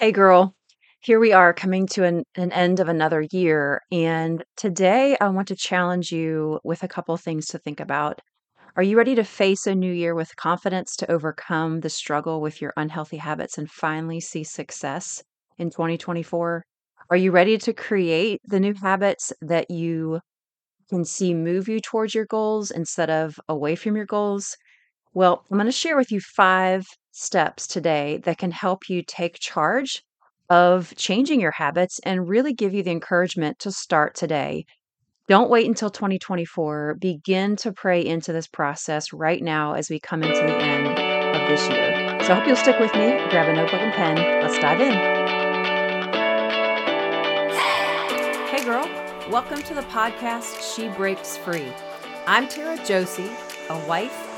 Hey, girl. Here we are coming to an, an end of another year. And today I want to challenge you with a couple things to think about. Are you ready to face a new year with confidence to overcome the struggle with your unhealthy habits and finally see success in 2024? Are you ready to create the new habits that you can see move you towards your goals instead of away from your goals? Well, I'm going to share with you five steps today that can help you take charge of changing your habits and really give you the encouragement to start today. Don't wait until 2024. Begin to pray into this process right now as we come into the end of this year. So I hope you'll stick with me. Grab a notebook and pen. Let's dive in. Hey, girl. Welcome to the podcast She Breaks Free. I'm Tara Josie, a wife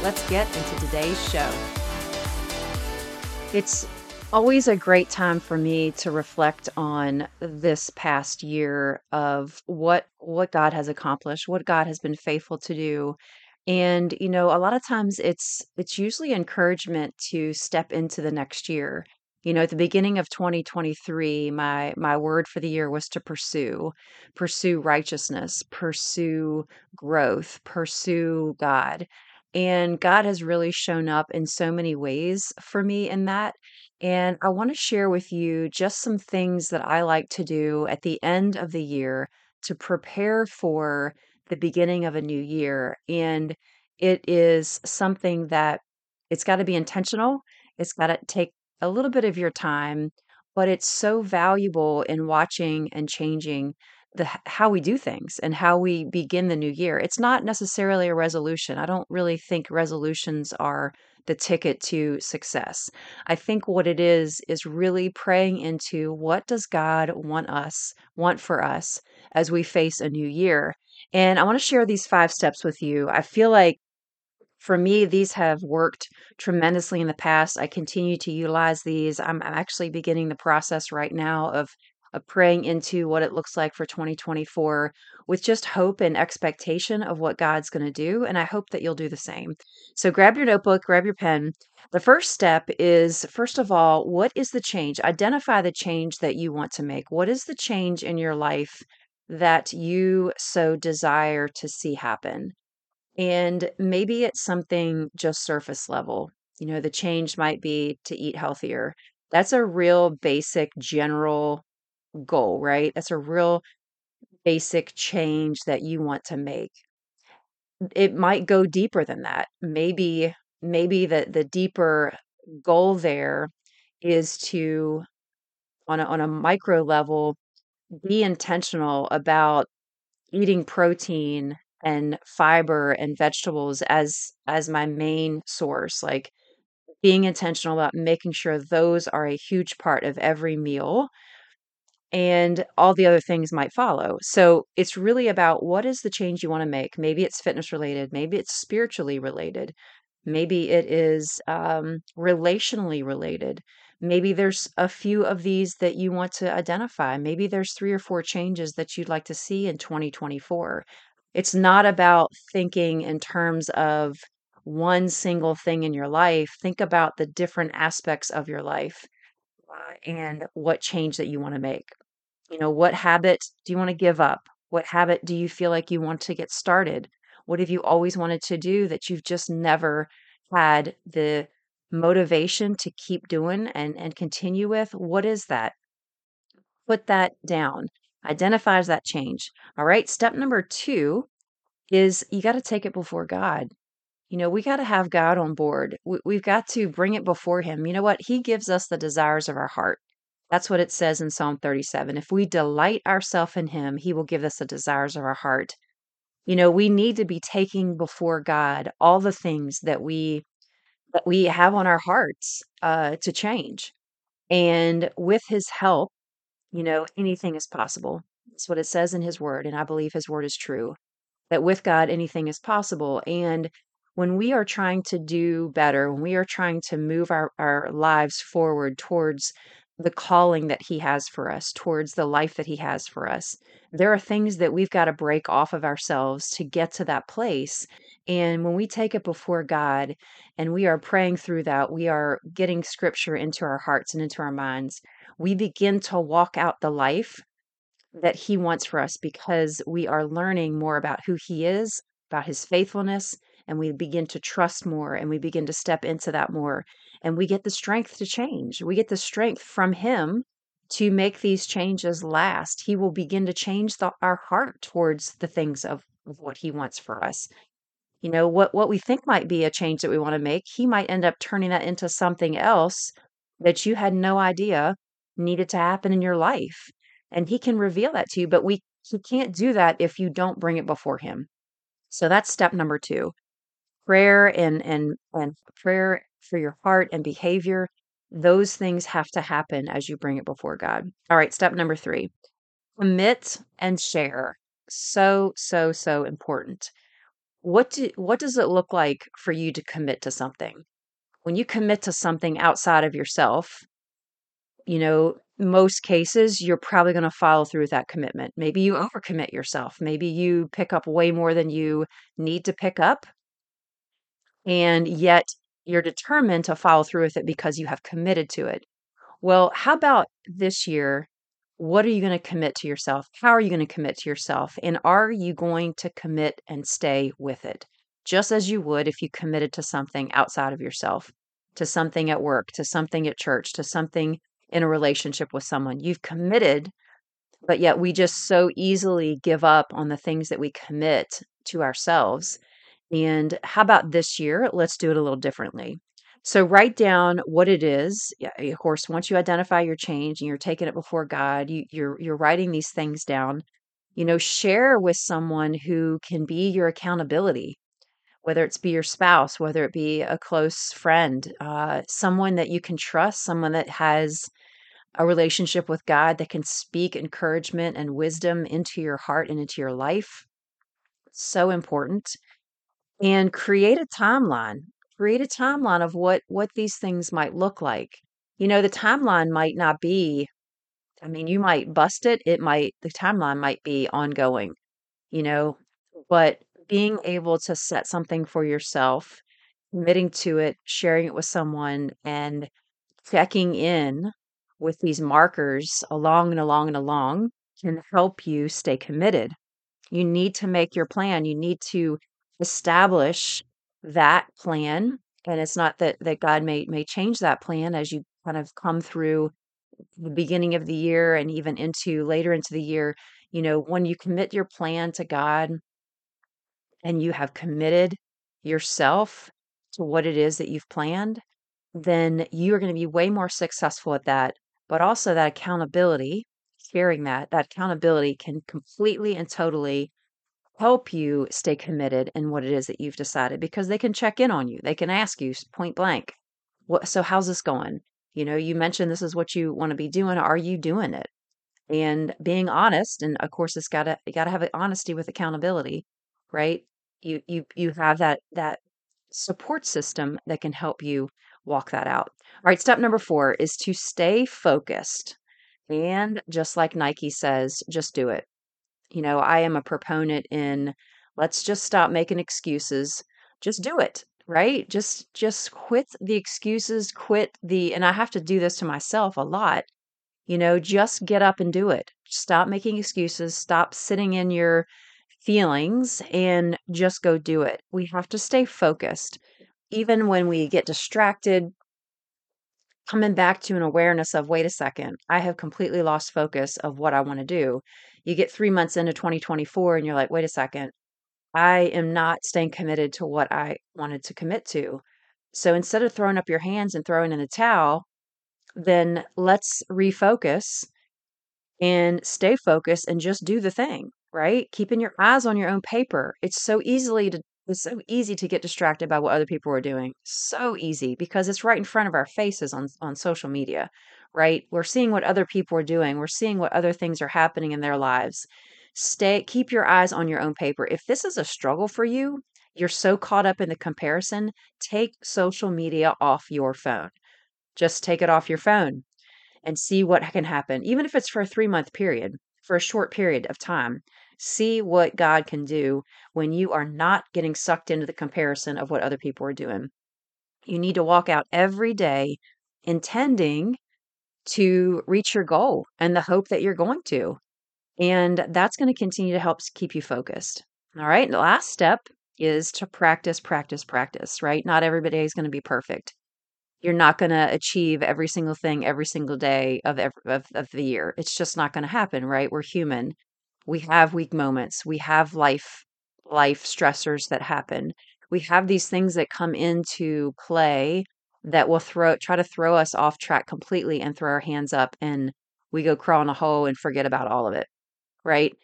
Let's get into today's show. It's always a great time for me to reflect on this past year of what what God has accomplished, what God has been faithful to do. And you know, a lot of times it's it's usually encouragement to step into the next year. You know, at the beginning of 2023, my my word for the year was to pursue, pursue righteousness, pursue growth, pursue God. And God has really shown up in so many ways for me in that. And I want to share with you just some things that I like to do at the end of the year to prepare for the beginning of a new year. And it is something that it's got to be intentional, it's got to take a little bit of your time, but it's so valuable in watching and changing the how we do things and how we begin the new year. It's not necessarily a resolution. I don't really think resolutions are the ticket to success. I think what it is is really praying into what does God want us, want for us as we face a new year. And I want to share these five steps with you. I feel like for me, these have worked tremendously in the past. I continue to utilize these. I'm actually beginning the process right now of of praying into what it looks like for 2024 with just hope and expectation of what God's going to do. And I hope that you'll do the same. So grab your notebook, grab your pen. The first step is, first of all, what is the change? Identify the change that you want to make. What is the change in your life that you so desire to see happen? And maybe it's something just surface level. You know, the change might be to eat healthier. That's a real basic general goal, right? That's a real basic change that you want to make. It might go deeper than that. Maybe maybe the the deeper goal there is to on a on a micro level be intentional about eating protein and fiber and vegetables as as my main source like being intentional about making sure those are a huge part of every meal and all the other things might follow. So it's really about what is the change you want to make. Maybe it's fitness related, maybe it's spiritually related, maybe it is um, relationally related. Maybe there's a few of these that you want to identify. Maybe there's three or four changes that you'd like to see in 2024. It's not about thinking in terms of one single thing in your life. Think about the different aspects of your life uh, and what change that you want to make. You know, what habit do you want to give up? What habit do you feel like you want to get started? What have you always wanted to do that you've just never had the motivation to keep doing and, and continue with? What is that? Put that down. Identifies that change. All right. Step number two is you got to take it before God. You know, we got to have God on board. We, we've got to bring it before Him. You know what? He gives us the desires of our heart. That's what it says in Psalm 37. If we delight ourselves in Him, He will give us the desires of our heart. You know, we need to be taking before God all the things that we that we have on our hearts uh, to change, and with His help, you know, anything is possible. That's what it says in his word. And I believe his word is true that with God, anything is possible. And when we are trying to do better, when we are trying to move our, our lives forward towards the calling that He has for us, towards the life that He has for us, there are things that we've got to break off of ourselves to get to that place. And when we take it before God and we are praying through that, we are getting scripture into our hearts and into our minds, we begin to walk out the life that He wants for us because we are learning more about who He is, about His faithfulness, and we begin to trust more and we begin to step into that more. And we get the strength to change. We get the strength from Him to make these changes last. He will begin to change the, our heart towards the things of, of what He wants for us. You know, what, what we think might be a change that we want to make, He might end up turning that into something else that you had no idea needed to happen in your life and he can reveal that to you but we he can't do that if you don't bring it before him so that's step number 2 prayer and and and prayer for your heart and behavior those things have to happen as you bring it before God all right step number 3 commit and share so so so important what do what does it look like for you to commit to something when you commit to something outside of yourself you know, most cases, you're probably going to follow through with that commitment. Maybe you overcommit yourself. Maybe you pick up way more than you need to pick up. And yet you're determined to follow through with it because you have committed to it. Well, how about this year? What are you going to commit to yourself? How are you going to commit to yourself? And are you going to commit and stay with it? Just as you would if you committed to something outside of yourself, to something at work, to something at church, to something in a relationship with someone. You've committed, but yet we just so easily give up on the things that we commit to ourselves. And how about this year? Let's do it a little differently. So write down what it is. Of course, once you identify your change and you're taking it before God, you, you're you're writing these things down. You know, share with someone who can be your accountability, whether it's be your spouse, whether it be a close friend, uh, someone that you can trust, someone that has a relationship with God that can speak encouragement and wisdom into your heart and into your life. So important. And create a timeline. Create a timeline of what what these things might look like. You know, the timeline might not be I mean, you might bust it. It might the timeline might be ongoing, you know, but being able to set something for yourself, committing to it, sharing it with someone and checking in with these markers along and along and along can help you stay committed. You need to make your plan. You need to establish that plan. And it's not that, that God may may change that plan as you kind of come through the beginning of the year and even into later into the year. You know, when you commit your plan to God and you have committed yourself to what it is that you've planned, then you are going to be way more successful at that but also that accountability, sharing that, that accountability can completely and totally help you stay committed in what it is that you've decided because they can check in on you. They can ask you point blank, what so how's this going? You know, you mentioned this is what you want to be doing. Are you doing it? And being honest, and of course it's gotta you gotta have honesty with accountability, right? You you you have that that support system that can help you walk that out. All right, step number four is to stay focused. And just like Nike says, just do it. You know, I am a proponent in let's just stop making excuses. Just do it, right? Just just quit the excuses, quit the and I have to do this to myself a lot. You know, just get up and do it. Stop making excuses, stop sitting in your feelings and just go do it. We have to stay focused even when we get distracted, coming back to an awareness of, wait a second, I have completely lost focus of what I want to do. You get three months into 2024 and you're like, wait a second, I am not staying committed to what I wanted to commit to. So instead of throwing up your hands and throwing in the towel, then let's refocus and stay focused and just do the thing, right? Keeping your eyes on your own paper. It's so easily to it's so easy to get distracted by what other people are doing. So easy because it's right in front of our faces on on social media, right? We're seeing what other people are doing. We're seeing what other things are happening in their lives. Stay keep your eyes on your own paper. If this is a struggle for you, you're so caught up in the comparison, take social media off your phone. Just take it off your phone and see what can happen. Even if it's for a 3-month period, for a short period of time, see what God can do when you are not getting sucked into the comparison of what other people are doing. You need to walk out every day intending to reach your goal and the hope that you're going to. And that's going to continue to help keep you focused. All right. The last step is to practice, practice, practice, right? Not every day is going to be perfect. You're not going to achieve every single thing every single day of, every, of, of the year. It's just not going to happen, right? We're human. We have weak moments. We have life life stressors that happen. We have these things that come into play that will throw try to throw us off track completely and throw our hands up and we go crawl in a hole and forget about all of it, right?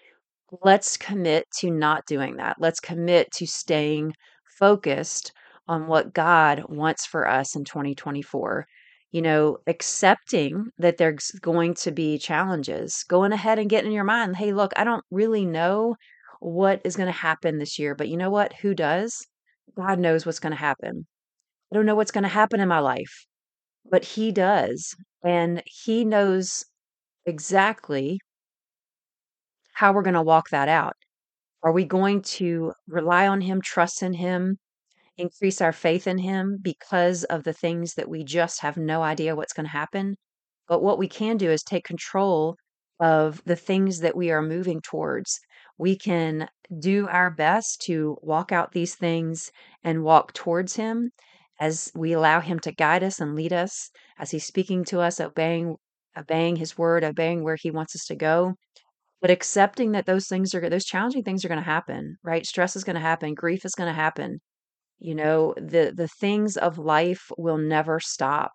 Let's commit to not doing that. Let's commit to staying focused on what God wants for us in 2024. You know, accepting that there's going to be challenges, going ahead and getting in your mind, hey, look, I don't really know what is going to happen this year, but you know what? Who does? God knows what's going to happen. I don't know what's going to happen in my life, but He does. And He knows exactly how we're going to walk that out. Are we going to rely on Him, trust in Him, increase our faith in Him because of the things that we just have no idea what's going to happen? But what we can do is take control of the things that we are moving towards. We can do our best to walk out these things and walk towards Him as we allow Him to guide us and lead us, as He's speaking to us, obeying obeying His word, obeying where He wants us to go but accepting that those things are those challenging things are going to happen right stress is going to happen grief is going to happen you know the the things of life will never stop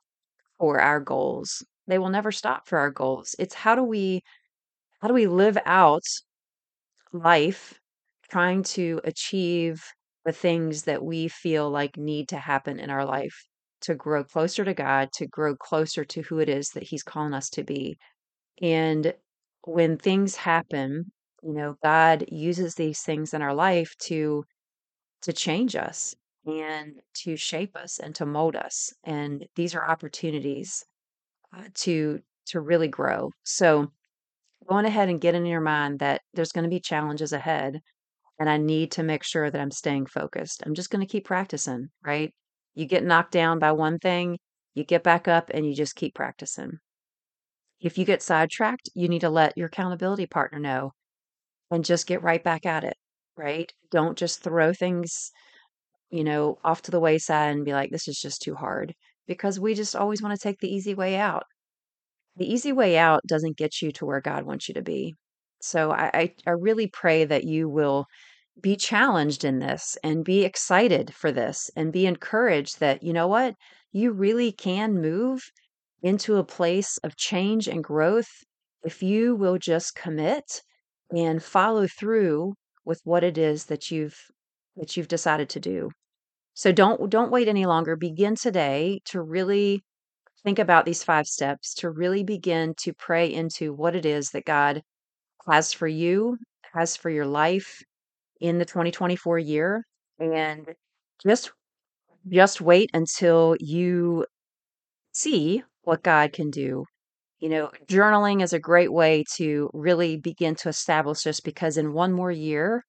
for our goals. They will never stop for our goals. It's how do we how do we live out life trying to achieve the things that we feel like need to happen in our life to grow closer to God, to grow closer to who it is that He's calling us to be. And when things happen, you know, God uses these things in our life to to change us and to shape us and to mold us. And these are opportunities uh, to to really grow. So going ahead and get in your mind that there's going to be challenges ahead and I need to make sure that I'm staying focused. I'm just going to keep practicing, right? You get knocked down by one thing, you get back up and you just keep practicing. If you get sidetracked, you need to let your accountability partner know and just get right back at it, right? Don't just throw things, you know, off to the wayside and be like, this is just too hard because we just always want to take the easy way out. The easy way out doesn't get you to where God wants you to be. So I, I, I really pray that you will be challenged in this and be excited for this and be encouraged that, you know what, you really can move into a place of change and growth if you will just commit and follow through with what it is that you've that you've decided to do. So don't don't wait any longer. Begin today to really think about these five steps, to really begin to pray into what it is that God has for you, has for your life in the 2024 year and just just wait until you see what God can do. You know, journaling is a great way to really begin to establish this because in one more year,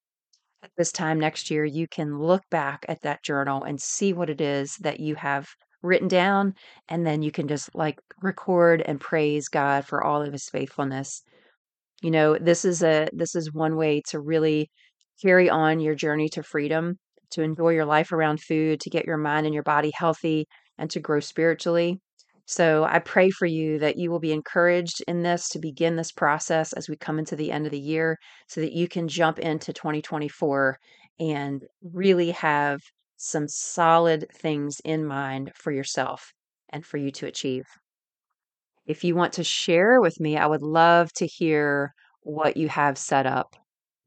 at this time next year, you can look back at that journal and see what it is that you have written down. And then you can just like record and praise God for all of his faithfulness. You know, this is a this is one way to really carry on your journey to freedom, to enjoy your life around food, to get your mind and your body healthy and to grow spiritually. So I pray for you that you will be encouraged in this to begin this process as we come into the end of the year so that you can jump into 2024 and really have some solid things in mind for yourself and for you to achieve. If you want to share with me, I would love to hear what you have set up.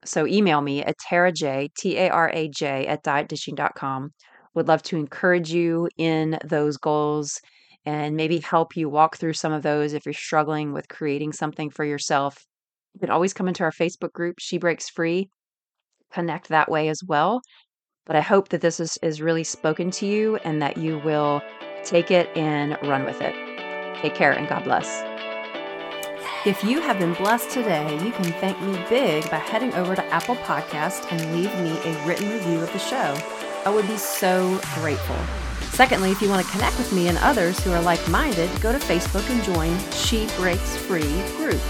So email me at Tara T A R A J, at dietdishing.com. Would love to encourage you in those goals and maybe help you walk through some of those if you're struggling with creating something for yourself. You can always come into our Facebook group, She Breaks Free, connect that way as well. But I hope that this is, is really spoken to you and that you will take it and run with it. Take care and God bless. If you have been blessed today, you can thank me big by heading over to Apple Podcast and leave me a written review of the show. I would be so grateful. Secondly, if you want to connect with me and others who are like minded, go to Facebook and join She Breaks Free group.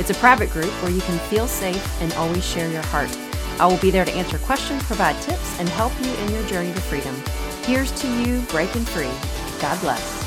It's a private group where you can feel safe and always share your heart. I will be there to answer questions, provide tips, and help you in your journey to freedom. Here's to you breaking free. God bless.